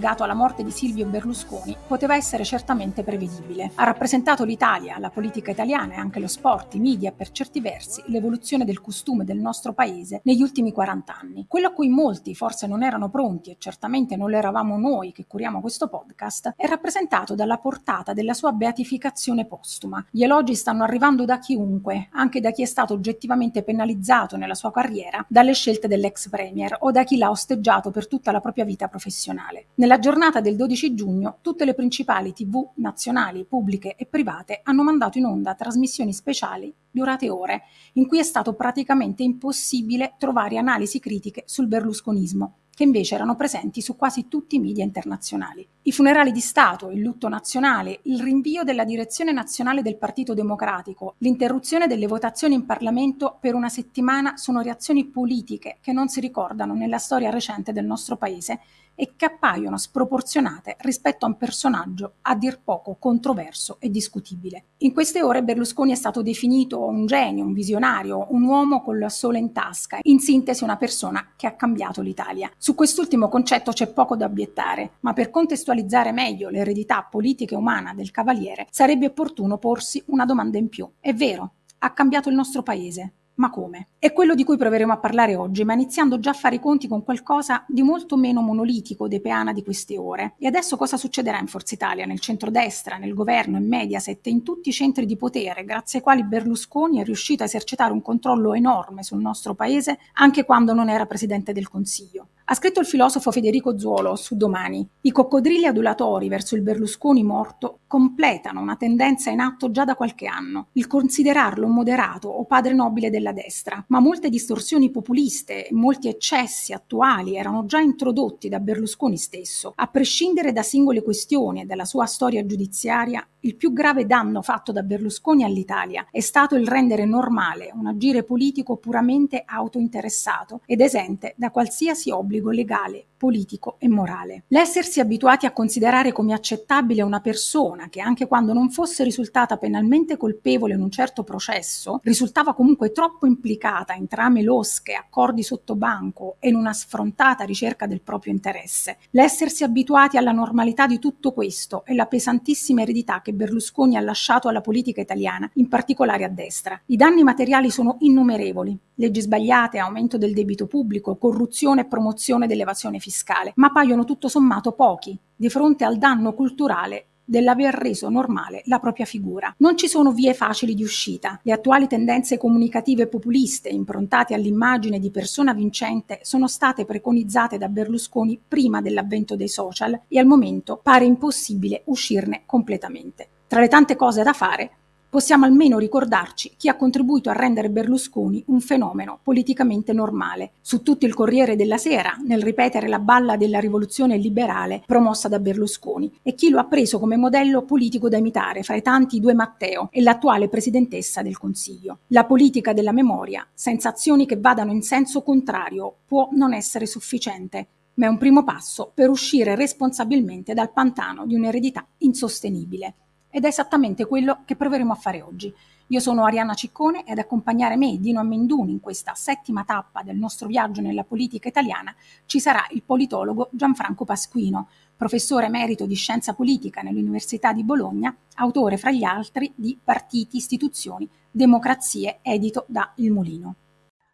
Legato alla morte di Silvio Berlusconi poteva essere certamente prevedibile. Ha rappresentato l'Italia, la politica italiana e anche lo sport, i media per certi versi l'evoluzione del costume del nostro paese negli ultimi 40 anni. Quello a cui molti forse non erano pronti e certamente non lo eravamo noi che curiamo questo podcast è rappresentato dalla portata della sua beatificazione postuma. Gli elogi stanno arrivando da chiunque, anche da chi è stato oggettivamente penalizzato nella sua carriera dalle scelte dell'ex premier o da chi l'ha osteggiato per tutta la propria vita professionale. Nella giornata del 12 giugno tutte le principali tv nazionali, pubbliche e private hanno mandato in onda trasmissioni speciali durate ore, in cui è stato praticamente impossibile trovare analisi critiche sul berlusconismo, che invece erano presenti su quasi tutti i media internazionali. I funerali di Stato, il lutto nazionale, il rinvio della direzione nazionale del Partito Democratico, l'interruzione delle votazioni in Parlamento per una settimana sono reazioni politiche che non si ricordano nella storia recente del nostro Paese e che appaiono sproporzionate rispetto a un personaggio a dir poco controverso e discutibile. In queste ore Berlusconi è stato definito un genio, un visionario, un uomo con la sole in tasca, in sintesi una persona che ha cambiato l'Italia. Su quest'ultimo concetto c'è poco da obiettare, ma per contestualizzare meglio l'eredità politica e umana del Cavaliere sarebbe opportuno porsi una domanda in più. È vero, ha cambiato il nostro paese, ma come? È quello di cui proveremo a parlare oggi, ma iniziando già a fare i conti con qualcosa di molto meno monolitico dei peana di queste ore. E adesso cosa succederà in Forza Italia, nel centrodestra, nel governo, in Mediaset, in tutti i centri di potere, grazie ai quali Berlusconi è riuscito a esercitare un controllo enorme sul nostro paese anche quando non era presidente del Consiglio. Ha scritto il filosofo Federico Zuolo su Domani. I coccodrilli adulatori verso il Berlusconi morto completano una tendenza in atto già da qualche anno, il considerarlo moderato o padre nobile della destra. Ma molte distorsioni populiste e molti eccessi attuali erano già introdotti da Berlusconi stesso. A prescindere da singole questioni e dalla sua storia giudiziaria, il più grave danno fatto da Berlusconi all'Italia è stato il rendere normale un agire politico puramente autointeressato ed esente da qualsiasi obbligo legale, politico e morale. L'essersi abituati a considerare come accettabile una persona che anche quando non fosse risultata penalmente colpevole in un certo processo, risultava comunque troppo implicata in trame losche, accordi sotto banco e in una sfrontata ricerca del proprio interesse. L'essersi abituati alla normalità di tutto questo e la pesantissima eredità che Berlusconi ha lasciato alla politica italiana, in particolare a destra. I danni materiali sono innumerevoli. Leggi sbagliate, aumento del debito pubblico, corruzione e promozione dell'evasione fiscale, ma paiono tutto sommato pochi di fronte al danno culturale dell'aver reso normale la propria figura. Non ci sono vie facili di uscita. Le attuali tendenze comunicative populiste, improntate all'immagine di persona vincente, sono state preconizzate da Berlusconi prima dell'avvento dei social e al momento pare impossibile uscirne completamente. Tra le tante cose da fare, possiamo almeno ricordarci chi ha contribuito a rendere Berlusconi un fenomeno politicamente normale. Su tutto il Corriere della Sera, nel ripetere la balla della rivoluzione liberale promossa da Berlusconi, e chi lo ha preso come modello politico da imitare fra i tanti due Matteo e l'attuale presidentessa del Consiglio. La politica della memoria, senza azioni che vadano in senso contrario, può non essere sufficiente ma è un primo passo per uscire responsabilmente dal pantano di un'eredità insostenibile. Ed è esattamente quello che proveremo a fare oggi. Io sono Arianna Ciccone ed accompagnare me, Dino Amenduni, in questa settima tappa del nostro viaggio nella politica italiana ci sarà il politologo Gianfranco Pasquino, professore emerito di scienza politica nell'Università di Bologna, autore fra gli altri di Partiti, istituzioni, democrazie, edito da Il Mulino.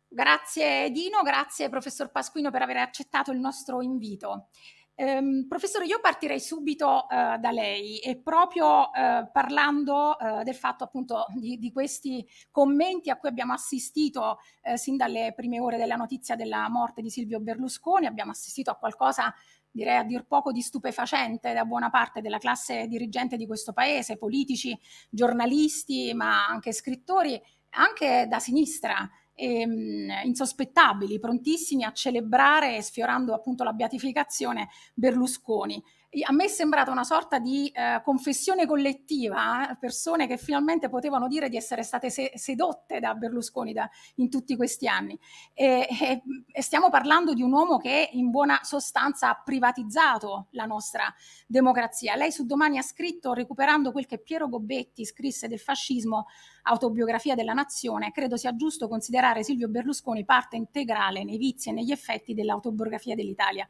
Grazie Dino, grazie professor Pasquino per aver accettato il nostro invito. Um, professore, io partirei subito uh, da lei e proprio uh, parlando uh, del fatto appunto di, di, questi commenti a cui abbiamo assistito sin dalle prime ore della notizia della morte di Silvio Berlusconi, abbiamo assistito a qualcosa direi a dir poco di stupefacente da buona parte della classe dirigente di questo paese, politici, giornalisti, ma anche scrittori, anche da sinistra ehm, insospettabili, prontissimi a celebrare, sfiorando appunto la beatificazione, Berlusconi. A me è sembrata una sorta di eh, confessione collettiva, eh, persone che finalmente potevano dire di essere state se- sedotte da Berlusconi da, in tutti questi anni. E, e, e, stiamo parlando di un uomo che in buona sostanza ha privatizzato la nostra democrazia. Lei su domani ha scritto, recuperando quel che Piero Gobetti scrisse del fascismo, autobiografia della nazione, credo sia giusto considerare Silvio Berlusconi parte integrale nei vizi e negli effetti dell'autobiografia dell'Italia.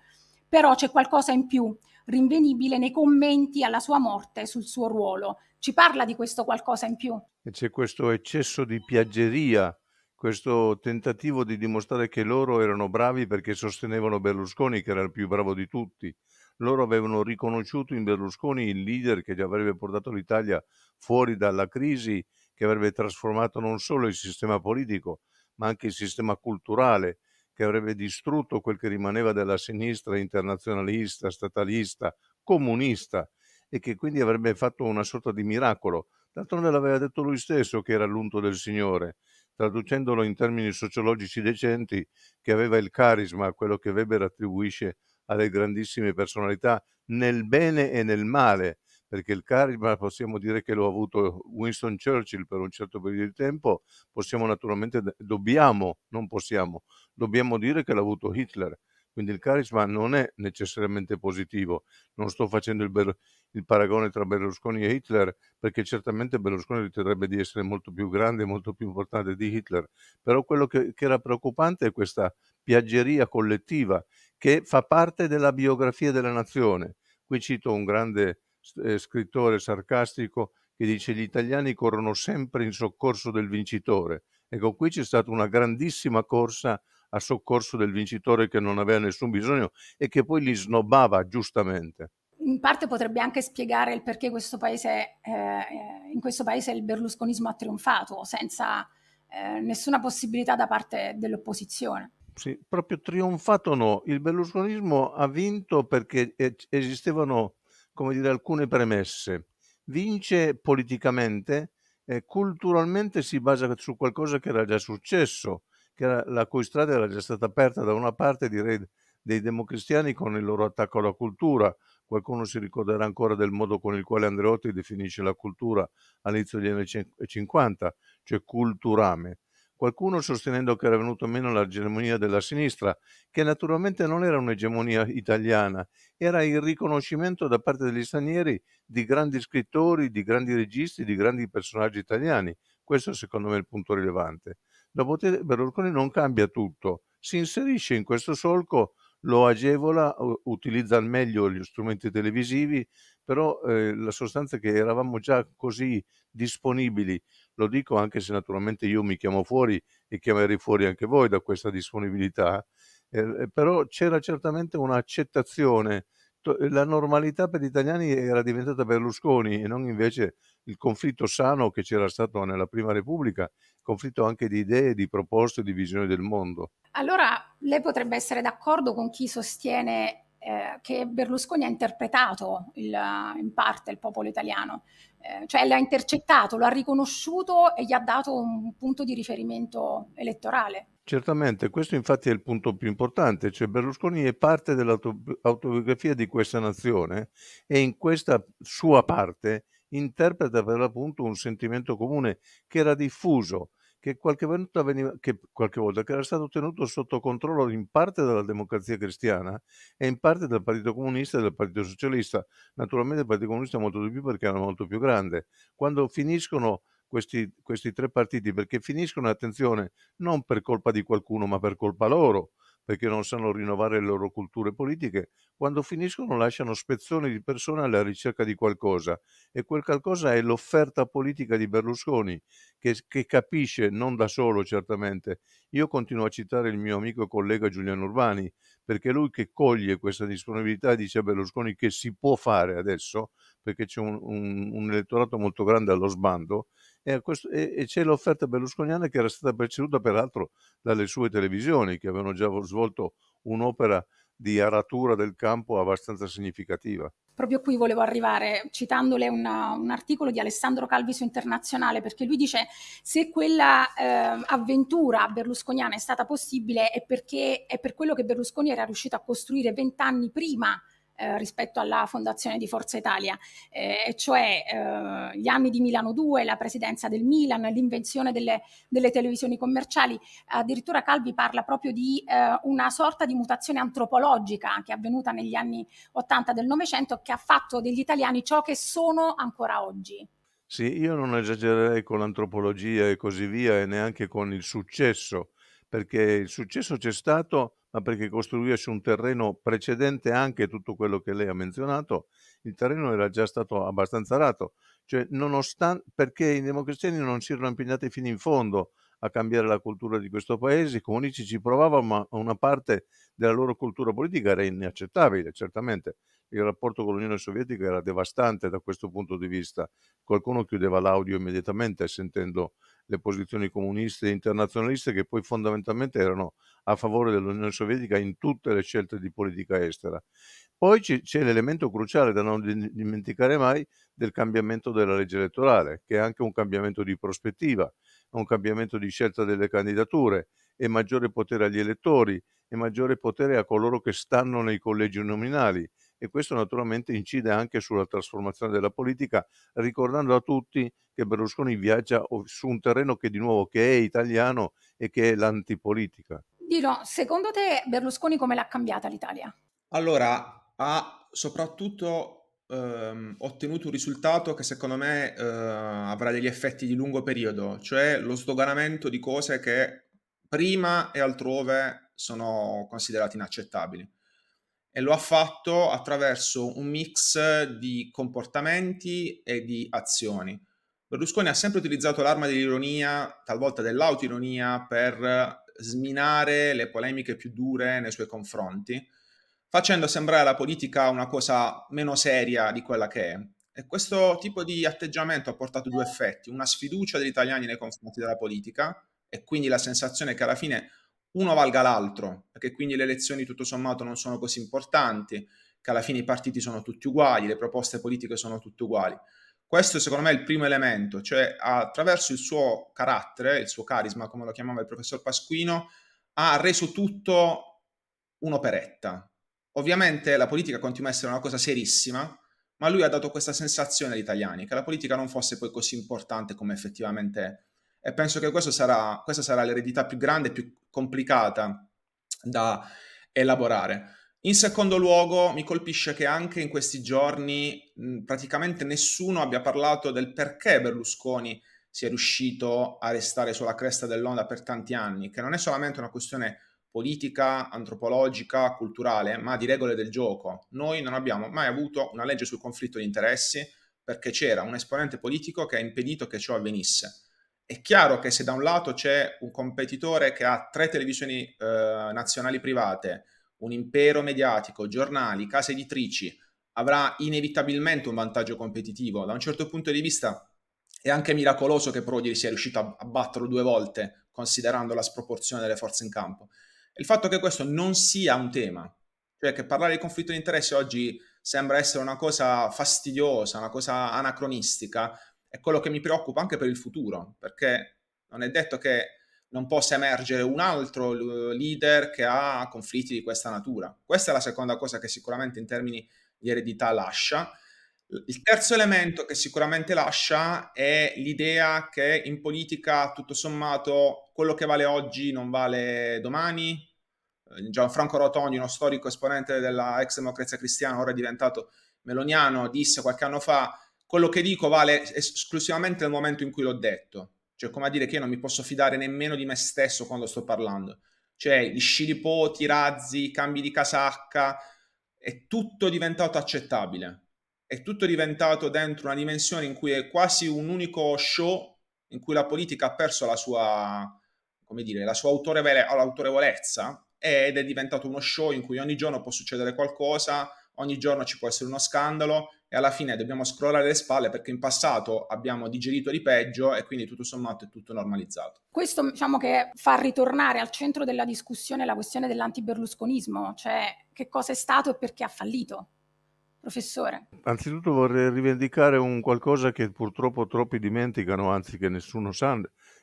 Però c'è qualcosa in più rinvenibile nei commenti alla sua morte sul suo ruolo. Ci parla di questo qualcosa in più? E c'è questo eccesso di piaggeria, questo tentativo di dimostrare che loro erano bravi perché sostenevano Berlusconi, che era il più bravo di tutti. Loro avevano riconosciuto in Berlusconi il leader che avrebbe portato l'Italia fuori dalla crisi, che avrebbe trasformato non solo il sistema politico, ma anche il sistema culturale, che avrebbe distrutto quel che rimaneva della sinistra internazionalista, statalista, comunista e che quindi avrebbe fatto una sorta di miracolo. D'altronde l'aveva detto lui stesso che era l'unto del Signore, traducendolo in termini sociologici decenti, che aveva il carisma, quello che Weber attribuisce alle grandissime personalità, nel bene e nel male, perché il carisma possiamo dire che lo ha avuto Winston Churchill per un certo periodo di tempo, possiamo naturalmente, dobbiamo, non possiamo, dobbiamo dire che l'ha avuto Hitler. Quindi il carisma non è necessariamente positivo. Non sto facendo il, Ber- il, paragone tra Berlusconi e Hitler, perché certamente Berlusconi riterrebbe di essere molto più grande molto più importante di Hitler. Però quello che, che era preoccupante è questa piaggeria collettiva che fa parte della biografia della nazione. Qui cito un grande eh, scrittore sarcastico che dice gli italiani corrono sempre in soccorso del vincitore. Ecco, qui c'è stata una grandissima corsa a soccorso del vincitore che non aveva nessun bisogno e che poi li snobbava giustamente. In parte potrebbe anche spiegare il perché questo paese, eh, in questo paese il berlusconismo ha trionfato senza eh, nessuna possibilità da parte dell'opposizione. Sì, proprio trionfato no, il berlusconismo ha vinto perché esistevano come dire, alcune premesse. Vince politicamente, eh, culturalmente si basa su qualcosa che era già successo, era, la cui strada era già stata aperta da una parte, direi, dei democristiani con il loro attacco alla cultura. Qualcuno si ricorderà ancora del modo con il quale Andreotti definisce la cultura all'inizio degli anni 50, cioè culturame qualcuno sostenendo che era venuto meno l'egemonia della sinistra, che naturalmente non era un'egemonia italiana, era il riconoscimento da parte degli stranieri di grandi scrittori, di grandi registi, di grandi personaggi italiani. Questo secondo me è il punto rilevante. Dopodiché Berlusconi non cambia tutto, si inserisce in questo solco, lo agevola, utilizza al meglio gli strumenti televisivi, però eh, la sostanza è che eravamo già così disponibili lo dico anche se naturalmente io mi chiamo fuori e chiamerei fuori anche voi da questa disponibilità, eh, eh però c'era certamente un'accettazione. La normalità per gli italiani era diventata Berlusconi e non invece il conflitto sano che c'era stato nella Prima Repubblica, conflitto anche di idee, di proposte, di visioni del mondo. Allora lei potrebbe essere d'accordo con chi sostiene eh, che Berlusconi ha interpretato il, in parte il popolo italiano, eh, cioè l'ha intercettato, lo ha riconosciuto e gli ha dato un punto di riferimento elettorale. Certamente, questo infatti è il punto più importante, cioè Berlusconi è parte dell'autobiografia di questa nazione e in questa sua parte interpreta per l'appunto un sentimento comune che era diffuso che qualche, volta veniva, che qualche volta che era stato tenuto sotto controllo in parte dalla democrazia cristiana e in parte dal Partito Comunista e dal Partito Socialista. Naturalmente il Partito Comunista molto di più perché era molto più grande. Quando finiscono questi, questi tre partiti, perché finiscono, attenzione, non per colpa di qualcuno, ma per colpa loro, perché non sanno rinnovare le loro culture politiche, quando finiscono lasciano spezzoni di persone alla ricerca di qualcosa e quel qualcosa è l'offerta politica di Berlusconi che, che capisce, non da solo certamente. Io continuo a citare il mio amico e collega Giuliano Urbani, perché lui che coglie questa disponibilità dice a Berlusconi che si può fare adesso, perché c'è un, un, un elettorato molto grande allo sbando, e, questo, e, e, c'è l'offerta berlusconiana che era stata preceduta peraltro dalle sue televisioni che avevano già svolto un'opera di aratura del campo abbastanza significativa. Proprio qui volevo arrivare citandole una, un articolo di Alessandro Calviso Internazionale perché lui dice se quella eh, avventura berlusconiana è stata possibile è perché è per quello che Berlusconi era riuscito a costruire vent'anni prima eh, rispetto alla fondazione di Forza Italia, eh, cioè eh, gli anni di Milano 2, la presidenza del Milan, l'invenzione delle, delle televisioni commerciali. Addirittura Calvi parla proprio di eh, una sorta di mutazione antropologica che è avvenuta negli anni 80 del Novecento che ha fatto degli italiani ciò che sono ancora oggi. Sì, io non esagererei con l'antropologia e così via e neanche con il successo, perché il successo c'è stato, ma perché costruire su un terreno precedente anche tutto quello che lei ha menzionato, il terreno era già stato abbastanza arato, cioè nonostante perché i democristiani non si erano impegnati fino in fondo a cambiare la cultura di questo paese, i comunisti ci provavano, ma una parte della loro cultura politica era inaccettabile, certamente il rapporto con l'Unione Sovietica era devastante da questo punto di vista. Qualcuno chiudeva l'audio immediatamente sentendo le posizioni comuniste e internazionaliste che poi fondamentalmente erano a favore dell'Unione Sovietica in tutte le scelte di politica estera. Poi c'è l'elemento cruciale da non dimenticare mai del cambiamento della legge elettorale, che è anche un cambiamento di prospettiva, un cambiamento di scelta delle candidature e maggiore potere agli elettori e maggiore potere a coloro che stanno nei collegi nominali e questo naturalmente incide anche sulla trasformazione della politica, ricordando a tutti che Berlusconi viaggia su un terreno che di nuovo che è italiano e che è l'antipolitica. Dino, secondo te Berlusconi come l'ha cambiata l'Italia? Allora, ha soprattutto ehm, ottenuto un risultato che secondo me eh, avrà degli effetti di lungo periodo, cioè lo sdoganamento di cose che prima e altrove sono considerate inaccettabili e lo ha fatto attraverso un mix di comportamenti e di azioni. Berlusconi ha sempre utilizzato l'arma dell'ironia, talvolta dell'autoironia, per sminare le polemiche più dure nei suoi confronti, facendo sembrare la politica una cosa meno seria di quella che è. E questo tipo di atteggiamento ha portato due effetti, una sfiducia degli italiani nei confronti della politica e quindi la sensazione che alla fine uno valga l'altro, perché quindi le elezioni tutto sommato non sono così importanti, che alla fine i partiti sono tutti uguali, le proposte politiche sono tutte uguali. Questo secondo me è il primo elemento, cioè attraverso il suo carattere, il suo carisma, come lo chiamava il professor Pasquino, ha reso tutto un'operetta. Ovviamente la politica continua a essere una cosa serissima, ma lui ha dato questa sensazione agli italiani, che la politica non fosse poi così importante come effettivamente è e penso che sarà, questa sarà l'eredità più grande e più complicata da elaborare. In secondo luogo, mi colpisce che anche in questi giorni mh, praticamente nessuno abbia parlato del perché Berlusconi sia riuscito a restare sulla cresta dell'onda per tanti anni, che non è solamente una questione politica, antropologica, culturale, ma di regole del gioco. Noi non abbiamo mai avuto una legge sul conflitto di interessi perché c'era un esponente politico che ha impedito che ciò avvenisse è chiaro che se da un lato c'è un competitore che ha tre televisioni eh, nazionali private, un impero mediatico, giornali, case editrici, avrà inevitabilmente un vantaggio competitivo. Da un certo punto di vista è anche miracoloso che Prodi sia riuscito a, a batterlo due volte, considerando la sproporzione delle forze in campo. il fatto che questo non sia un tema, cioè che parlare di conflitto di interessi oggi sembra essere una cosa fastidiosa, una cosa anacronistica, è quello che mi preoccupa anche per il futuro, perché non è detto che non possa emergere un altro leader che ha conflitti di questa natura. Questa è la seconda cosa che sicuramente in termini di eredità lascia. Il terzo elemento che sicuramente lascia è l'idea che in politica, tutto sommato, quello che vale oggi non vale domani. Eh, Gianfranco Rotondi, uno storico esponente della ex democrazia cristiana, ora diventato meloniano, disse qualche anno fa quello che dico vale esclusivamente nel momento in cui l'ho detto. Cioè, come a dire che io non mi posso fidare nemmeno di me stesso quando sto parlando. Cioè, gli scilipoti, i razzi, i cambi di casacca, è tutto diventato accettabile. È tutto diventato dentro una dimensione in cui è quasi un unico show in cui la politica ha perso la sua, come dire, la sua autorevolezza ed è diventato uno show in cui ogni giorno può succedere qualcosa, ogni giorno ci può essere uno scandalo e alla fine dobbiamo scrollare le spalle perché in passato abbiamo digerito di peggio e quindi tutto sommato è tutto normalizzato. Questo diciamo che fa ritornare al centro della discussione la questione dell'antiberlusconismo, cioè che cosa è stato e perché ha fallito. Professore. Anzitutto vorrei rivendicare un qualcosa che purtroppo troppi dimenticano, anzi che nessuno sa,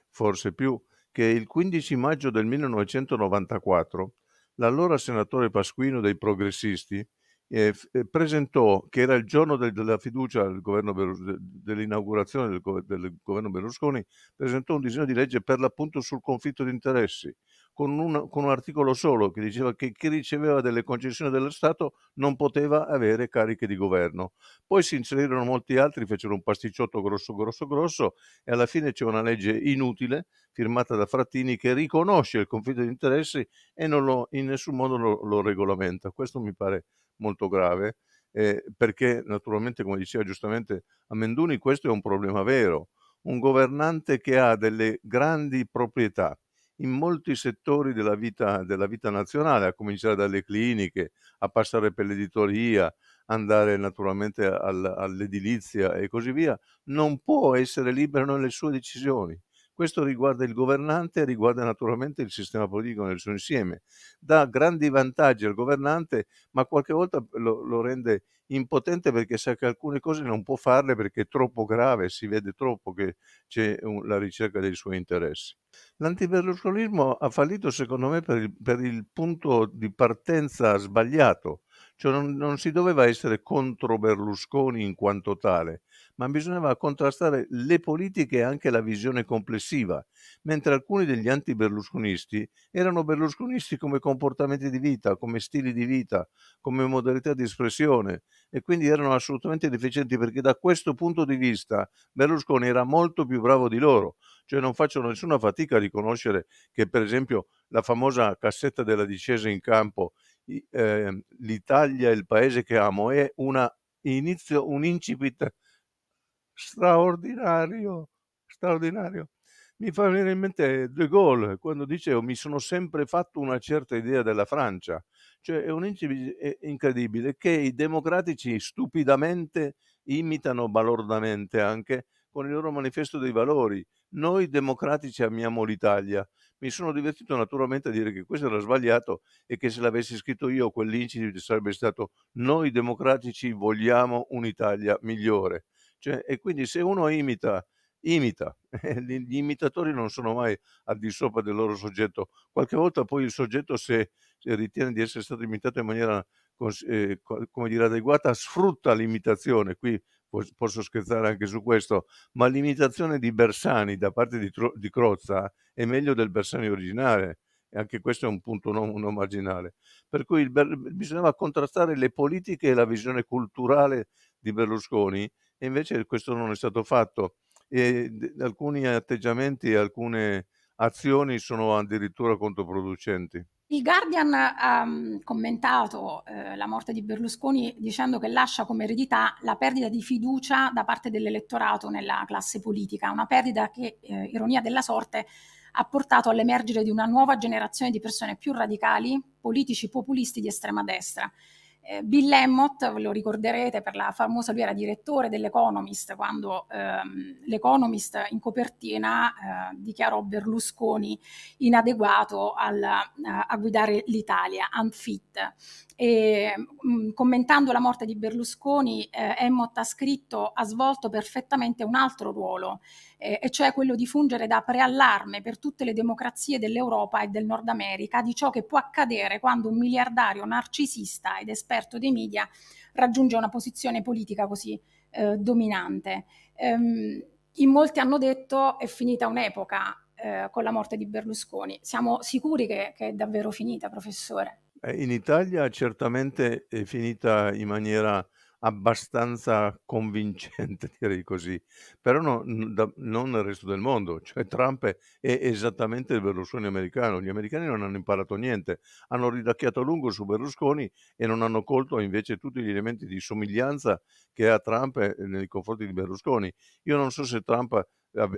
forse più, che il 15 maggio del 1994 l'allora senatore Pasquino dei progressisti eh, presentò, che era il giorno del, della fiducia dell'inaugurazione del, del, governo Berlusconi, presentò un disegno di legge per l'appunto sul conflitto di interessi, con un, con un articolo solo che diceva che chi riceveva delle concessioni dello Stato non poteva avere cariche di governo. Poi si inserirono molti altri, fecero un pasticciotto grosso, grosso, grosso e alla fine c'è una legge inutile firmata da Frattini che riconosce il conflitto di interessi e lo, in nessun modo lo, lo regolamenta. Questo mi pare molto grave eh, perché naturalmente, come diceva giustamente Amenduni, questo è un problema vero. Un governante che ha delle grandi proprietà in molti settori della vita, della vita nazionale, a cominciare dalle cliniche, a passare per l'editoria, andare naturalmente al, all'edilizia e così via, non può essere libero nelle sue decisioni. Questo riguarda il governante e riguarda naturalmente il sistema politico nel suo insieme. Dà grandi vantaggi al governante, ma qualche volta lo, lo rende impotente perché sa che alcune cose non può farle perché è troppo grave, si vede troppo che c'è un, la ricerca dei suoi interessi. L'antiberlusconismo ha fallito secondo me per il, per il punto di partenza sbagliato, cioè non, non, si doveva essere contro Berlusconi in quanto tale, ma bisognava contrastare le politiche e anche la visione complessiva, mentre alcuni degli anti-berlusconisti erano berlusconisti come comportamenti di vita, come stili di vita, come modalità di espressione e quindi erano assolutamente deficienti perché da questo punto di vista Berlusconi era molto più bravo di loro, cioè non faccio nessuna fatica a riconoscere che per esempio la famosa cassetta della discesa in campo eh, l'Italia è il paese che amo è una inizio, un incipit straordinario, straordinario. Mi fa venire in mente De Gaulle quando dicevo mi sono sempre fatto una certa idea della Francia, cioè è un incipit incredibile che i democratici stupidamente imitano balordamente anche con il loro manifesto dei valori. Noi democratici amiamo l'Italia. Mi sono divertito naturalmente a dire che questo era sbagliato e che se l'avessi scritto io quell'incipit sarebbe stato noi democratici vogliamo un'Italia migliore. Cioè, e quindi se uno imita, imita, gli imitatori non sono mai al di sopra del loro soggetto. Qualche volta poi il soggetto, se, se ritiene di essere stato imitato in maniera eh, come dire, adeguata, sfrutta l'imitazione. Qui posso scherzare anche su questo, ma l'imitazione di Bersani da parte di, di Crozza è meglio del Bersani originale e anche questo è un punto non, non marginale. Per cui il, bisognava contrastare le politiche e la visione culturale di Berlusconi e invece questo non è stato fatto e alcuni atteggiamenti e alcune azioni sono addirittura controproducenti. Il Guardian ha um, commentato eh, la morte di Berlusconi dicendo che lascia come eredità la perdita di fiducia da parte dell'elettorato nella classe politica, una perdita che, eh, ironia della sorte, ha portato all'emergere di una nuova generazione di persone più radicali, politici populisti di estrema destra eh, Bill ve lo ricorderete per la famosa, lui era direttore dell'Economist quando ehm, l'Economist in copertina eh, dichiarò Berlusconi inadeguato al, a, a guidare l'Italia, unfit. E, mh, mm, commentando la morte di Berlusconi, eh, Emmott ha scritto ha svolto perfettamente un altro ruolo, eh, e cioè quello di fungere da preallarme per tutte le democrazie dell'Europa e del Nord America di ciò che può accadere quando un miliardario narcisista ed esperto dei media raggiunge una posizione politica così eh, dominante. Ehm, in molti hanno detto è finita un'epoca eh, con la morte di Berlusconi. Siamo sicuri che, che è davvero finita, professore? Eh, in Italia certamente è finita in maniera abbastanza convincente, direi così, però no, da, non nel resto del mondo, cioè Trump è, è esattamente il Berlusconi americano, gli americani non hanno imparato niente, hanno ridacchiato a lungo su Berlusconi e non hanno colto invece tutti gli elementi di somiglianza che ha Trump eh, nei confronti di Berlusconi. Io non so se Trump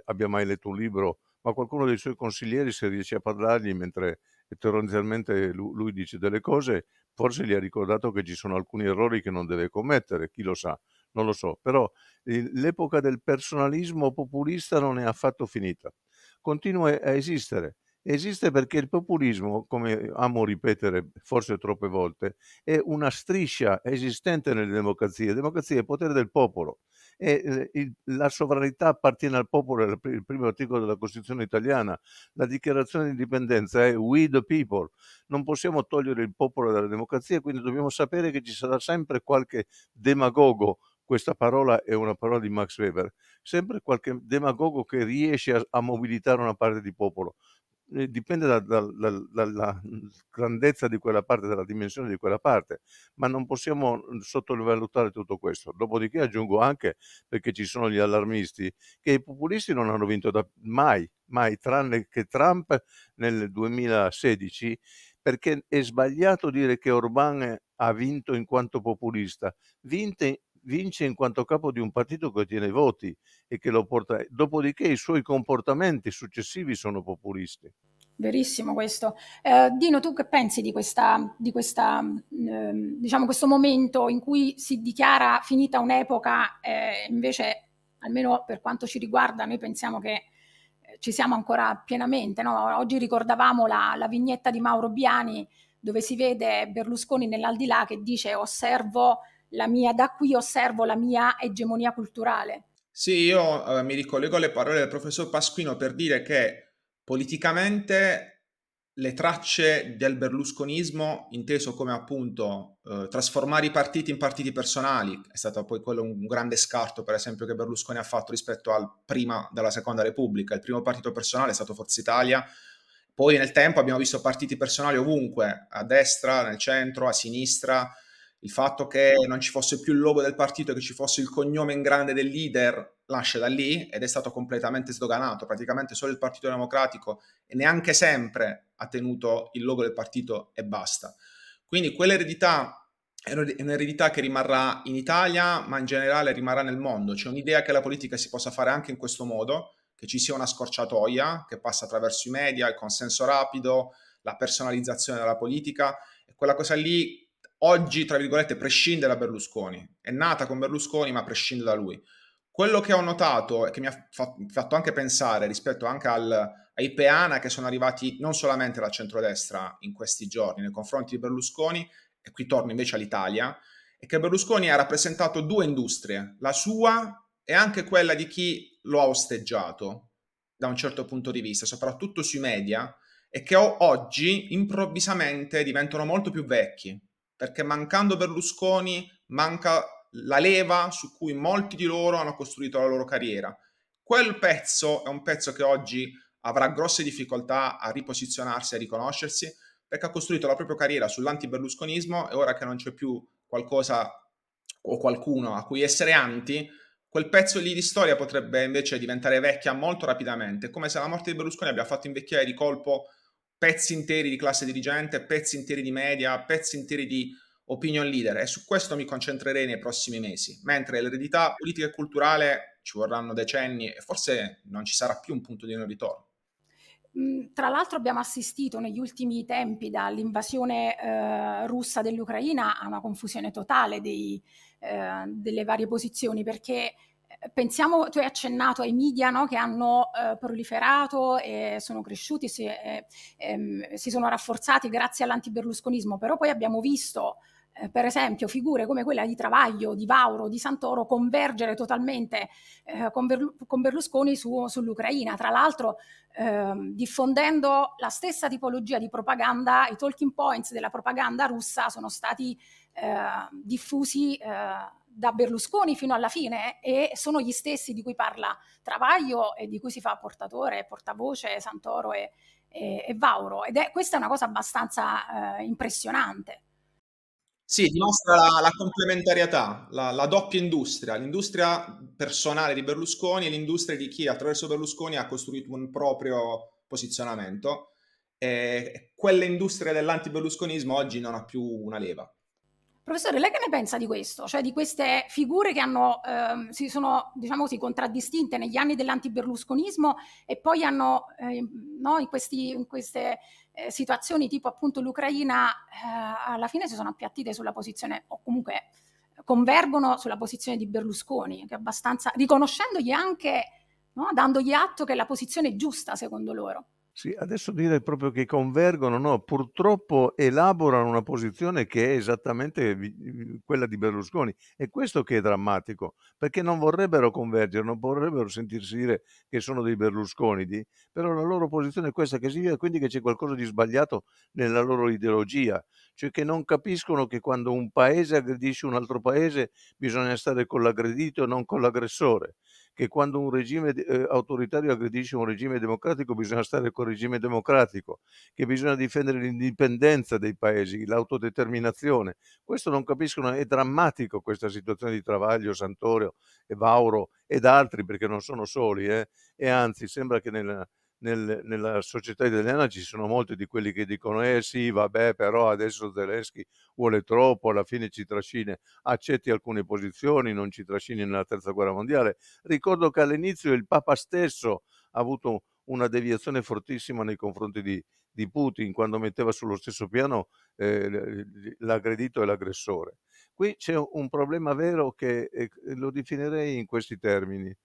abbia mai letto un libro, ma qualcuno dei suoi consiglieri se riesce a parlargli mentre tendenzialmente lui dice delle cose, forse gli ha ricordato che ci sono alcuni errori che non deve commettere, chi lo sa, non lo so, però l'epoca del personalismo populista non è affatto finita, continua a esistere. Esiste perché il populismo, come amo ripetere forse troppe volte, è una striscia esistente nelle democrazie. Democrazia è potere del popolo E, eh, la sovranità appartiene al popolo, è il primo articolo della Costituzione italiana. La dichiarazione di indipendenza è we the people. Non possiamo togliere il popolo dalla democrazia, quindi dobbiamo sapere che ci sarà sempre qualche demagogo questa parola è una parola di Max Weber, sempre qualche demagogo che riesce a, a mobilitare una parte di popolo. Eh, dipende da, da, da, dalla grandezza di quella parte, dalla dimensione di quella parte, ma non possiamo sottovalutare tutto questo. Dopodiché aggiungo anche, perché ci sono gli allarmisti, che i populisti non hanno vinto mai, mai, tranne che Trump nel 2016, perché è sbagliato dire che Orban ha vinto in quanto populista, Vinte, vince in quanto capo di un partito che ottiene voti e che lo porta. Dopodiché i suoi comportamenti successivi sono populisti. Verissimo questo. Eh, Dino, tu che pensi di, questa, di questa, eh, diciamo questo momento in cui si dichiara finita un'epoca, eh, invece, almeno per quanto ci riguarda, noi pensiamo che eh, ci siamo ancora pienamente. No? Oggi ricordavamo la, la vignetta di Mauro Biani dove si vede Berlusconi nell'aldilà che dice osservo la mia, da qui osservo la mia egemonia culturale. Sì, io eh, mi ricollego alle parole del professor Pasquino per dire che politicamente le tracce del berlusconismo, inteso come appunto eh, trasformare i partiti in partiti personali, è stato poi quello un grande scarto, per esempio, che Berlusconi ha fatto rispetto al prima della Seconda Repubblica. Il primo partito personale è stato Forza Italia, poi nel tempo abbiamo visto partiti personali ovunque, a destra, nel centro, a sinistra, il fatto che non ci fosse più il logo del partito che ci fosse il cognome in grande del leader nasce da lì ed è stato completamente sdoganato. Praticamente solo il Partito Democratico e neanche sempre ha tenuto il logo del partito e basta. Quindi quell'eredità è un'eredità che rimarrà in Italia, ma in generale rimarrà nel mondo. C'è un'idea che la politica si possa fare anche in questo modo, che ci sia una scorciatoia che passa attraverso i media, il consenso rapido, la personalizzazione della politica. Quella cosa lì oggi, tra virgolette, prescinde da Berlusconi. È nata con Berlusconi, ma prescinde da lui. Quello che ho notato e che mi ha fatto anche pensare rispetto anche al, ai Peana che sono arrivati non solamente dal centrodestra in questi giorni nei confronti di Berlusconi, e qui torno invece all'Italia, è che Berlusconi ha rappresentato due industrie, la sua e anche quella di chi lo ha osteggiato da un certo punto di vista, soprattutto sui media, e che oggi improvvisamente diventano molto più vecchi perché mancando Berlusconi manca la leva su cui molti di loro hanno costruito la loro carriera. Quel pezzo è un pezzo che oggi avrà grosse difficoltà a riposizionarsi, a riconoscersi, perché ha costruito la propria carriera sull'anti-berlusconismo e ora che non c'è più qualcosa o qualcuno a cui essere anti, quel pezzo lì di storia potrebbe invece diventare vecchia molto rapidamente, come se la morte di Berlusconi abbia fatto invecchiare di colpo pezzi interi di classe dirigente, pezzi interi di media, pezzi interi di opinion leader e su questo mi concentrerei nei prossimi mesi, mentre l'eredità politica e culturale ci vorranno decenni e forse non ci sarà più un punto di non ritorno. Mm, tra l'altro abbiamo assistito negli ultimi tempi dall'invasione eh, russa dell'Ucraina a una confusione totale dei, eh, delle varie posizioni perché pensiamo, tu hai accennato ai media no, che hanno eh, proliferato e sono cresciuti, si, eh, ehm, si sono rafforzati grazie all'antiberlusconismo, però poi abbiamo visto eh, per esempio figure come quella di Travaglio, di Vauro, di Santoro convergere totalmente eh, con, Berlu- con, Berlusconi su, sull'Ucraina, tra l'altro ehm, diffondendo la stessa tipologia di propaganda, i talking points della propaganda russa sono stati eh, diffusi eh, da Berlusconi fino alla fine e sono gli stessi di cui parla Travaglio e di cui si fa portatore, portavoce Santoro e, e, e Vauro. Ed è questa è una cosa abbastanza eh, impressionante. Sì, dimostra la, la complementarietà, la, la, doppia industria, l'industria personale di Berlusconi e l'industria di chi attraverso Berlusconi ha costruito un proprio posizionamento. E quell'industria dell'anti-berlusconismo oggi non ha più una leva. Professore, lei che ne pensa di questo? Cioè di queste figure che hanno, ehm, si sono, diciamo così, contraddistinte negli anni dell'antiberlusconismo e poi hanno, eh, no, in, questi, in, queste eh, situazioni tipo appunto l'Ucraina, eh, alla fine si sono appiattite sulla posizione, o comunque convergono sulla posizione di Berlusconi, che è abbastanza, riconoscendogli anche, no, dandogli atto che la posizione è giusta secondo loro. Sì, adesso dire proprio che convergono, no, purtroppo elaborano una posizione che è esattamente quella di Berlusconi. È questo che è drammatico, perché non vorrebbero convergere, non vorrebbero sentirsi dire che sono dei Berlusconi, di- però la loro posizione è questa, che significa quindi che c'è qualcosa di sbagliato nella loro ideologia, cioè che non capiscono che quando un paese aggredisce un altro paese bisogna stare con l'aggredito e non con l'aggressore che quando un regime eh, autoritario aggredisce un regime democratico bisogna stare col regime democratico, che bisogna difendere l'indipendenza dei paesi, l'autodeterminazione. Questo non capiscono, è drammatico questa situazione di Travaglio, Santorio e Vauro ed altri, perché non sono soli, eh? e anzi sembra che nella, nel, nella società italiana ci sono molti di quelli che dicono eh sì vabbè però adesso Zelensky vuole troppo alla fine ci trascina accetti alcune posizioni non ci trascini nella terza guerra mondiale. Ricordo che all'inizio il Papa stesso ha avuto una deviazione fortissima nei confronti di, di Putin quando metteva sullo stesso piano eh, l'aggredito e l'aggressore. Qui c'è un problema vero che eh, lo definirei in questi termini.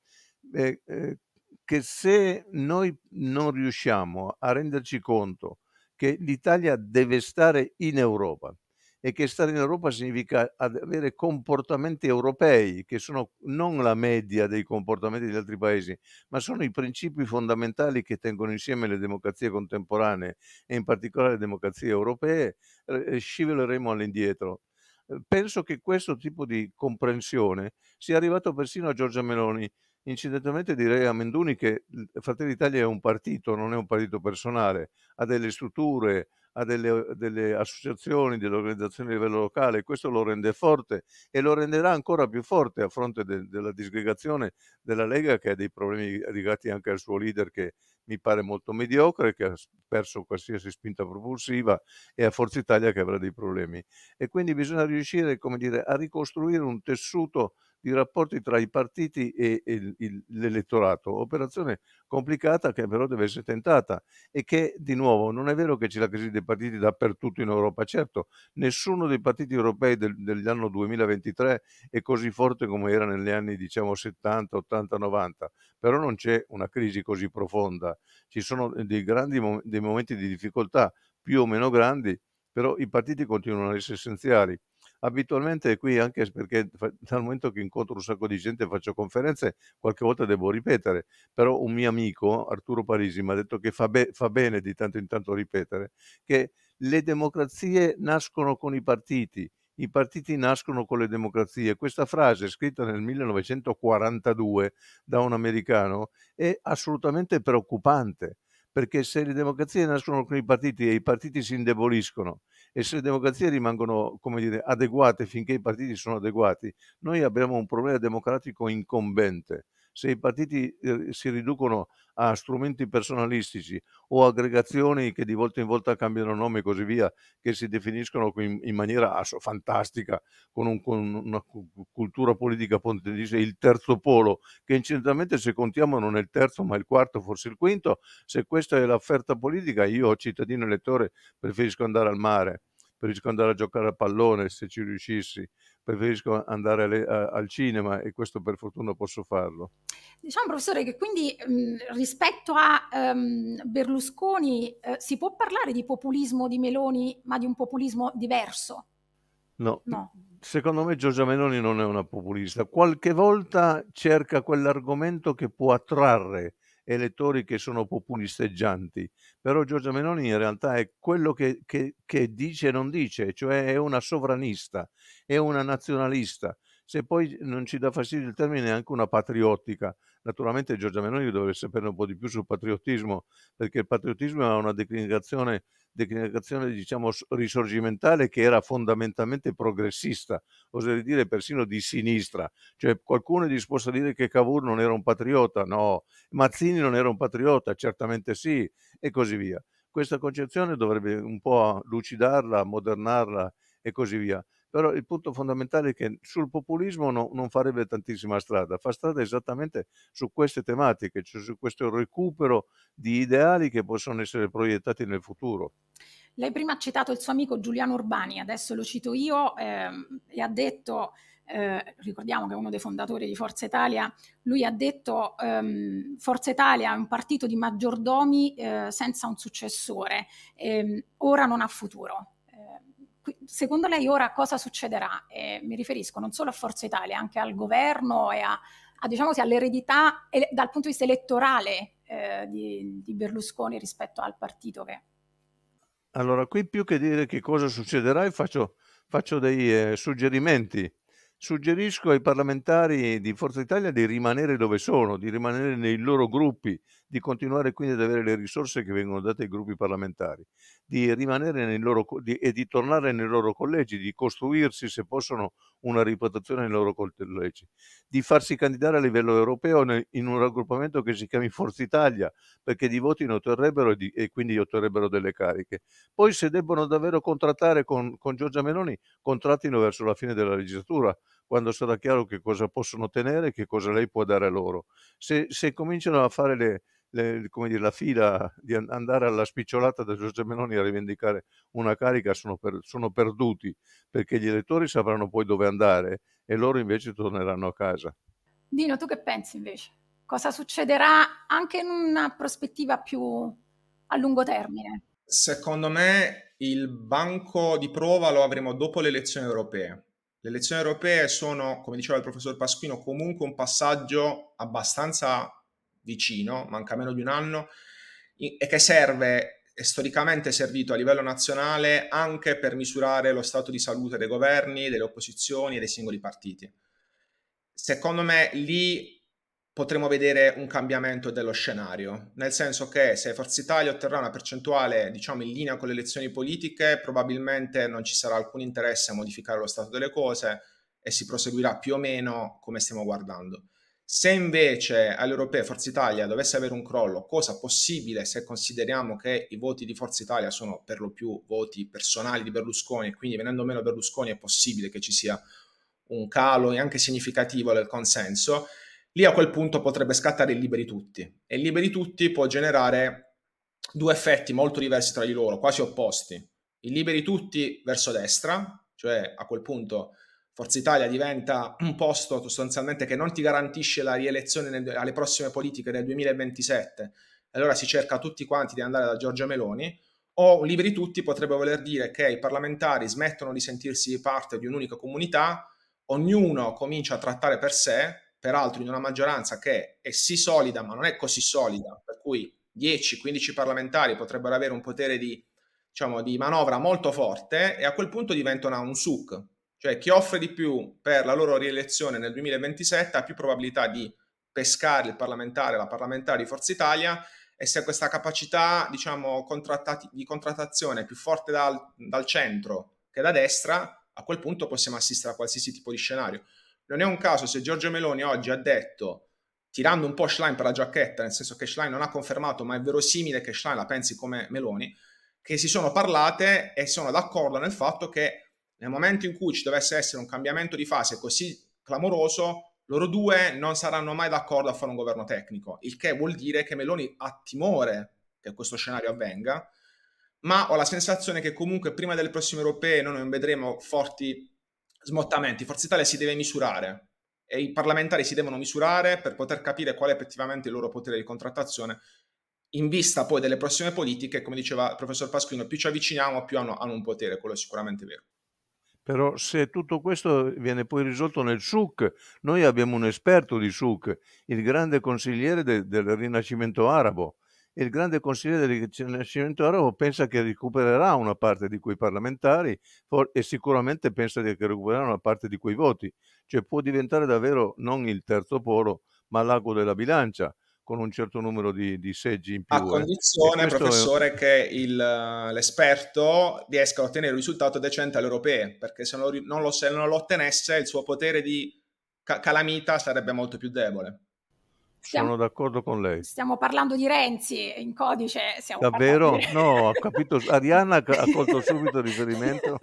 Eh, eh, che se noi non riusciamo a renderci conto che l'Italia deve stare in Europa e che stare in Europa significa avere comportamenti europei che sono non la media dei comportamenti degli altri paesi, ma sono i principi fondamentali che tengono insieme le democrazie contemporanee e in particolare le democrazie europee, scivoleremo all'indietro. Penso che questo tipo di comprensione sia arrivato persino a Giorgia Meloni, Incidentalmente direi a Menduni che Fratelli d'Italia è un partito, non è un partito personale, ha delle strutture, ha delle, delle associazioni, delle organizzazioni a livello locale, questo lo rende forte e lo renderà ancora più forte a fronte de, della disgregazione della Lega che ha dei problemi legati anche al suo leader che mi pare molto mediocre, che ha perso qualsiasi spinta propulsiva e a Forza Italia che avrà dei problemi. E quindi bisogna riuscire, come dire, a ricostruire un tessuto di rapporti tra i partiti e, e il, l'elettorato. Operazione complicata che però deve essere tentata e che di nuovo non è vero che c'è la crisi dei partiti dappertutto in Europa. Certo, nessuno dei partiti europei del, dell'anno 2023 è così forte come era negli anni diciamo 70, 80, 90, però non c'è una crisi così profonda. Ci sono dei grandi dei momenti di difficoltà più o meno grandi, però i partiti continuano ad essere essenziali abitualmente qui anche perché dal momento che incontro un sacco di gente e faccio conferenze, qualche volta devo ripetere, però un mio amico, Arturo Parisi, mi ha detto che fa, be- fa bene di tanto in tanto ripetere, che le democrazie nascono con i partiti, i partiti nascono con le democrazie. Questa frase, scritta nel 1942 da un americano, è assolutamente preoccupante, perché se le democrazie nascono con i partiti e i partiti si indeboliscono e se le democrazie rimangono come dire, adeguate finché i partiti sono adeguati, noi abbiamo un problema democratico incombente. Se i partiti eh, si riducono a strumenti personalistici o aggregazioni che di volta in volta cambiano nome e così via, che si definiscono in, in maniera fantastica, con, un, con, una cultura politica pontificia, il terzo polo, che incidentalmente se contiamo non è il terzo ma il quarto, forse il quinto, se questa è l'offerta politica, io cittadino elettore preferisco andare al mare preferisco andare a giocare a pallone se ci riuscissi, preferisco andare alle, a, al cinema e questo per fortuna posso farlo. Diciamo professore che quindi mh, rispetto a um, Berlusconi eh, si può parlare di populismo di Meloni ma di un populismo diverso? No. no. Secondo me Giorgia Meloni non è una populista. Qualche volta cerca quell'argomento che può attrarre elettori che sono populisteggianti, però Giorgia Meloni in realtà è quello che, che, che dice e non dice, cioè è una sovranista, è una nazionalista. Se poi non ci dà fastidio il termine, è anche una patriottica. Naturalmente Giorgia Meloni dovrebbe sapere un po' di più sul patriottismo, perché il patriottismo ha una declinazione declinazione diciamo risorgimentale che era fondamentalmente progressista, oserei dire persino di sinistra, cioè qualcuno è disposto a dire che Cavour non era un patriota, no, Mazzini non era un patriota, certamente sì, e così via. Questa concezione dovrebbe un po' lucidarla, modernarla e così via però il punto fondamentale è che sul populismo no, non farebbe tantissima strada, fa strada esattamente su queste tematiche, cioè su questo recupero di ideali che possono essere proiettati nel futuro. Lei prima ha citato il suo amico Giuliano Urbani, adesso lo cito io, ehm, e ha detto eh, ricordiamo che è uno dei fondatori di Forza Italia, lui ha detto ehm, Forza Italia è un partito di maggiordomi eh, senza un successore, ehm, ora non ha futuro. Eh, secondo lei ora cosa succederà? mi riferisco non solo a Forza Italia, anche al governo e a, a, diciamo così, all'eredità dal punto di vista elettorale eh, di, di Berlusconi rispetto al partito che allora, qui più che dire che cosa succederà, faccio, faccio dei eh, suggerimenti. Suggerisco ai parlamentari di Forza Italia di rimanere dove sono, di rimanere nei loro gruppi, di continuare quindi ad avere le risorse che vengono date ai gruppi parlamentari, di rimanere nei loro di, e di tornare nei loro collegi, di costruirsi, se possono, una reputazione nei loro collegi, di farsi candidare a livello europeo in un raggruppamento che si chiami Forza Italia, perché di voti ne otterrebbero e, di, e quindi otterrebbero delle cariche. Poi se debbono davvero contrattare con, con Giorgia Meloni, contrattino verso la fine della legislatura, quando sarà chiaro che cosa possono ottenere e che cosa lei può dare loro. Se, se cominciano a fare le, le, dire, la fila di andare alla spicciolata da Giorgia Meloni a rivendicare una carica sono, per, sono perduti perché gli elettori sapranno poi dove andare e loro invece torneranno a casa. Dino, tu che pensi invece? Cosa succederà anche in una prospettiva più a lungo termine? Secondo me il banco di prova lo avremo dopo le elezioni europee. Le elezioni europee sono, come diceva il professor Pasquino, comunque un passaggio abbastanza vicino, manca meno di un anno, e che serve, è storicamente servito a livello nazionale anche per misurare lo stato di salute dei governi, delle opposizioni e dei singoli partiti. Secondo me lì potremo vedere un cambiamento dello scenario, nel senso che se Forza Italia otterrà una percentuale diciamo in linea con le elezioni politiche, probabilmente non ci sarà alcun interesse a modificare lo stato delle cose e si proseguirà più o meno come stiamo guardando. Se invece all'Europea Forza Italia dovesse avere un crollo, cosa possibile se consideriamo che i voti di Forza Italia sono per lo più voti personali di Berlusconi e quindi venendo meno Berlusconi è possibile che ci sia un calo anche significativo del consenso, lì a quel punto potrebbe scattare il liberi tutti e il liberi tutti può generare due effetti molto diversi tra di loro, quasi opposti. Il liberi tutti verso destra, cioè a quel punto Forza Italia diventa un posto sostanzialmente che non ti garantisce la rielezione nel, alle prossime politiche del 2027, allora si cerca tutti quanti di andare da Giorgia Meloni, o liberi tutti potrebbe voler dire che i parlamentari smettono di sentirsi parte di un'unica comunità, ognuno comincia a trattare per sé, peraltro in una maggioranza che è sì solida ma non è così solida, per cui 10-15 parlamentari potrebbero avere un potere di, diciamo, di manovra molto forte e a quel punto diventano un SUC, cioè chi offre di più per la loro rielezione nel 2027 ha più probabilità di pescare il parlamentare, la parlamentare di Forza Italia e se questa capacità diciamo, di contrattazione è più forte dal, dal centro che da destra, a quel punto possiamo assistere a qualsiasi tipo di scenario. Non è un caso se Giorgio Meloni oggi ha detto, tirando un po' Schlein per la giacchetta, nel senso che Schlein non ha confermato, ma è verosimile che Schlein la pensi come Meloni, che si sono parlate e sono d'accordo nel fatto che nel momento in cui ci dovesse essere un cambiamento di fase così clamoroso, loro due non saranno mai d'accordo a fare un governo tecnico, il che vuol dire che Meloni ha timore che questo scenario avvenga, ma ho la sensazione che comunque prima delle prossime europee noi non vedremo forti smottamenti. Forza Italia si deve misurare e i parlamentari si devono misurare per poter capire qual è effettivamente il loro potere di contrattazione in vista poi delle prossime politiche, come diceva il professor Pasquino, più ci avviciniamo, più hanno, hanno un potere, quello è sicuramente vero. Però se tutto questo viene poi risolto nel SUC, noi abbiamo un esperto di SUC, il grande consigliere de, del Rinascimento arabo. Il grande consigliere del Rinascimento arabo pensa che recupererà una parte di quei parlamentari e sicuramente pensa che recupererà una parte di quei voti. Cioè può diventare davvero non il terzo polo, ma l'ago della bilancia con un certo numero di, di seggi in più. A eh. condizione, professore, è... che il, l'esperto riesca a ottenere un risultato decente alle europee, perché se non, lo, se non lo ottenesse il suo potere di ca- calamita sarebbe molto più debole. Stiamo, Sono d'accordo con lei. Stiamo parlando di Renzi in codice. Davvero? No, ho capito. Arianna ha colto subito il riferimento.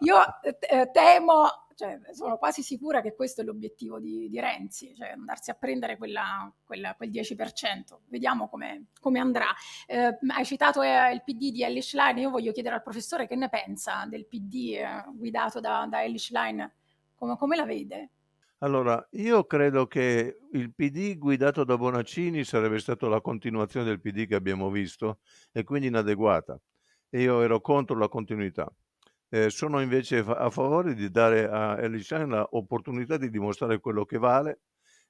Io eh, temo cioè, sono quasi sicura che questo è l'obiettivo di, di Renzi, cioè andarsi a prendere quella, quella, quel 10%. Vediamo come, andrà. Eh, hai citato eh, il PD di Ellis Line, io voglio chiedere al professore che ne pensa del PD eh, guidato da, da Ellis Line Come, come la vede? Allora, io credo che il PD guidato da Bonaccini sarebbe stato la continuazione del PD che abbiamo visto e quindi inadeguata. E io ero contro la continuità. Eh, sono invece a favore di dare a Elishan l'opportunità di dimostrare quello che vale,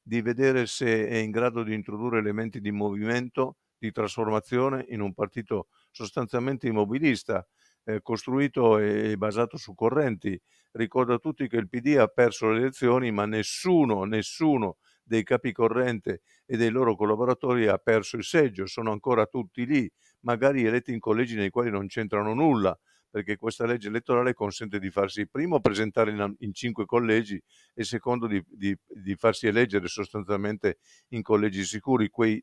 di vedere se è in grado di introdurre elementi di movimento, di trasformazione in un partito sostanzialmente immobilista, eh, costruito e basato su correnti. Ricordo a tutti che il PD ha perso le elezioni, ma nessuno, nessuno dei capi corrente e dei loro collaboratori ha perso il seggio, sono ancora tutti lì, magari eletti in collegi nei quali non c'entrano nulla, perché questa legge elettorale consente di farsi primo presentare in, in cinque collegi e secondo di, di, di, farsi eleggere sostanzialmente in collegi sicuri, quei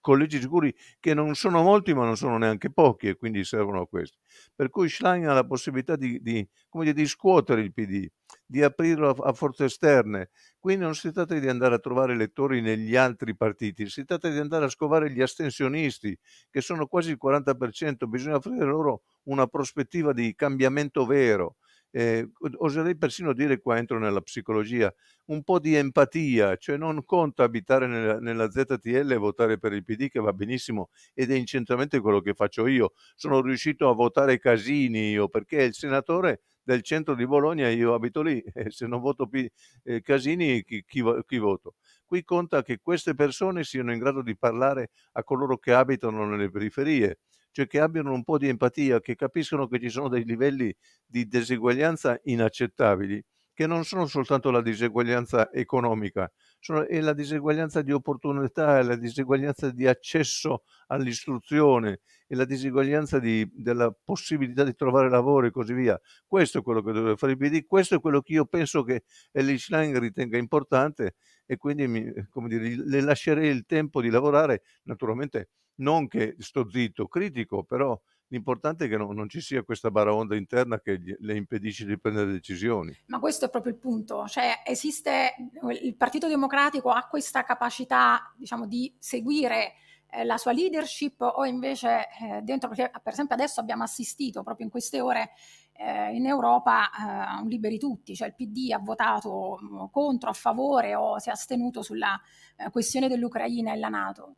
collegi sicuri che non sono molti ma non sono neanche pochi e quindi servono a questo. Per cui Schlein ha la possibilità di, di, dire, di scuotere il PD, di aprirlo a, a, forze esterne. Quindi non si tratta di andare a trovare elettori negli altri partiti, si tratta di andare a scovare gli astensionisti, che sono quasi il 40%, bisogna offrire loro una prospettiva di cambiamento vero eh, oserei persino dire qua entro nella psicologia, un po' di empatia, cioè non conta abitare nella, nella, ZTL e votare per il PD che va benissimo ed è incentramente quello che faccio io. Sono riuscito a votare Casini io perché è il senatore del centro di Bologna io abito lì e se non voto P- eh, Casini chi, chi, chi voto? Qui conta che queste persone siano in grado di parlare a coloro che abitano nelle periferie cioè che abbiano un po' di empatia, che capiscono che ci sono dei livelli di diseguaglianza inaccettabili, che non sono soltanto la diseguaglianza economica, sono, è la diseguaglianza di opportunità, è la diseguaglianza di accesso all'istruzione, è la diseguaglianza di, della possibilità di trovare lavoro e così via. Questo è quello che deve fare il PD, questo è quello che io penso che Ellie Schlein ritenga importante e quindi mi, dire, le lascerei il tempo di lavorare, naturalmente non che sto zitto, critico, però l'importante è che non, non ci sia questa baraonda interna che gli, le impedisce di prendere decisioni. Ma questo è proprio il punto, cioè esiste, il Partito Democratico ha questa capacità, diciamo, di seguire eh, la sua leadership o invece eh, dentro, perché per esempio adesso abbiamo assistito proprio in queste ore eh, in Europa a un liberi tutti, cioè il PD ha votato mm, contro, a favore o si è astenuto sulla eh, questione dell'Ucraina e la Nato.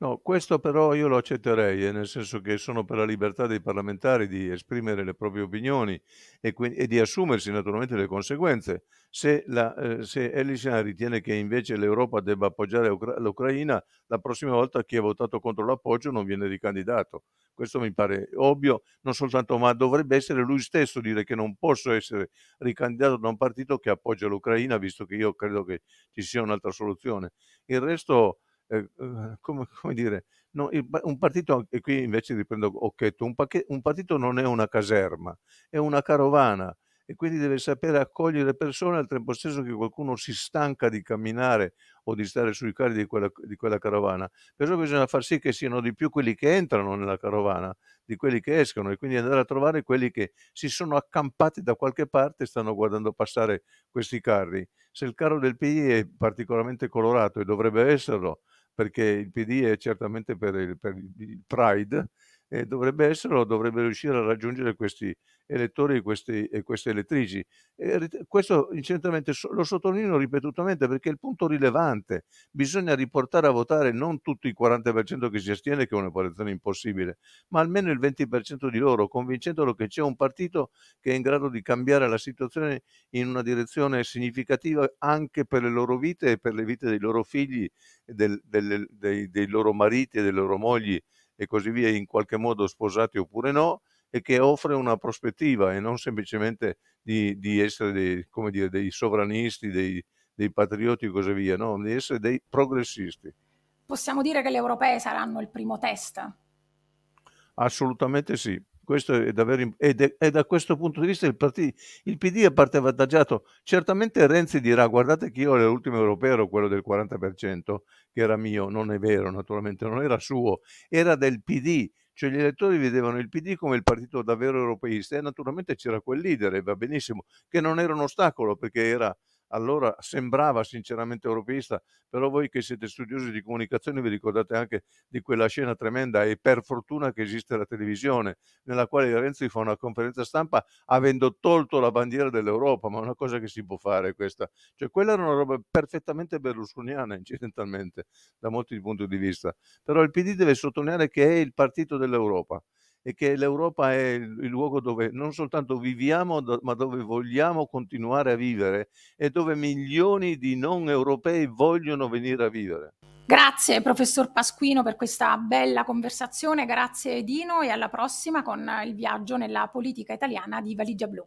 No, questo però io lo accetterei, eh, nel senso che sono per la libertà dei parlamentari di esprimere le proprie opinioni e, quindi, e di assumersi naturalmente le conseguenze. Se, la, eh, se Elishan ritiene che invece l'Europa debba appoggiare Ucra- l'Ucraina, la prossima volta chi ha votato contro l'appoggio non viene ricandidato. Questo mi pare ovvio, non soltanto, ma dovrebbe essere lui stesso dire che non posso essere ricandidato da un partito che appoggia l'Ucraina, visto che io credo che ci sia un'altra soluzione. Il resto eh, eh, come, come, dire, no, il, un partito, e qui invece riprendo Occhetto, un, pacche, un partito non è una caserma, è una carovana e quindi deve sapere accogliere persone al tempo stesso che qualcuno si stanca di camminare o di stare sui carri di quella, di quella carovana. Perciò bisogna far sì che siano di più quelli che entrano nella carovana di quelli che escono e quindi andare a trovare quelli che si sono accampati da qualche parte e stanno guardando passare questi carri. Se il carro del PD è particolarmente colorato e dovrebbe esserlo, perché il PD è certamente per il, per il Pride, e dovrebbe esserlo, dovrebbe riuscire a raggiungere questi elettori e, questi, e queste elettrici. E questo incidentamente lo sottolineo ripetutamente perché è il punto rilevante. Bisogna riportare a votare non tutto il 40% che si astiene, che è un'operazione impossibile, ma almeno il 20% di loro, convincendolo che c'è un partito che è in grado di cambiare la situazione in una direzione significativa anche per le loro vite e per le vite dei loro figli, del, del, dei, dei loro mariti e delle loro mogli e così via, in qualche modo sposati oppure no, e che offre una prospettiva e non semplicemente di, di essere dei, dire, dei sovranisti, dei, dei, patrioti e così via, no, di essere dei progressisti. Possiamo dire che le europee saranno il primo test? Assolutamente sì. Questo è davvero, ed è, è da questo punto di vista il, partito, il PD è parte avvantaggiato. Certamente Renzi dirà guardate che io all'ultimo europeo ero quello del 40%, che era mio, non è vero naturalmente, non era suo, era del PD, cioè gli elettori vedevano il PD come il partito davvero europeista e naturalmente c'era quel leader, e va benissimo, che non era un ostacolo perché era allora sembrava sinceramente europeista, però voi che siete studiosi di comunicazione vi ricordate anche di quella scena tremenda e per fortuna che esiste la televisione, nella quale Renzi fa una conferenza stampa avendo tolto la bandiera dell'Europa, ma una cosa che si può fare questa. Cioè quella era una roba perfettamente berlusconiana incidentalmente da molti punti di vista, però il PD deve sottolineare che è il partito dell'Europa e che l'Europa è il, luogo dove non soltanto viviamo, ma dove vogliamo continuare a vivere e dove milioni di non europei vogliono venire a vivere. Grazie professor Pasquino per questa bella conversazione, grazie Dino e alla prossima con il viaggio nella politica italiana di Valigia Blu.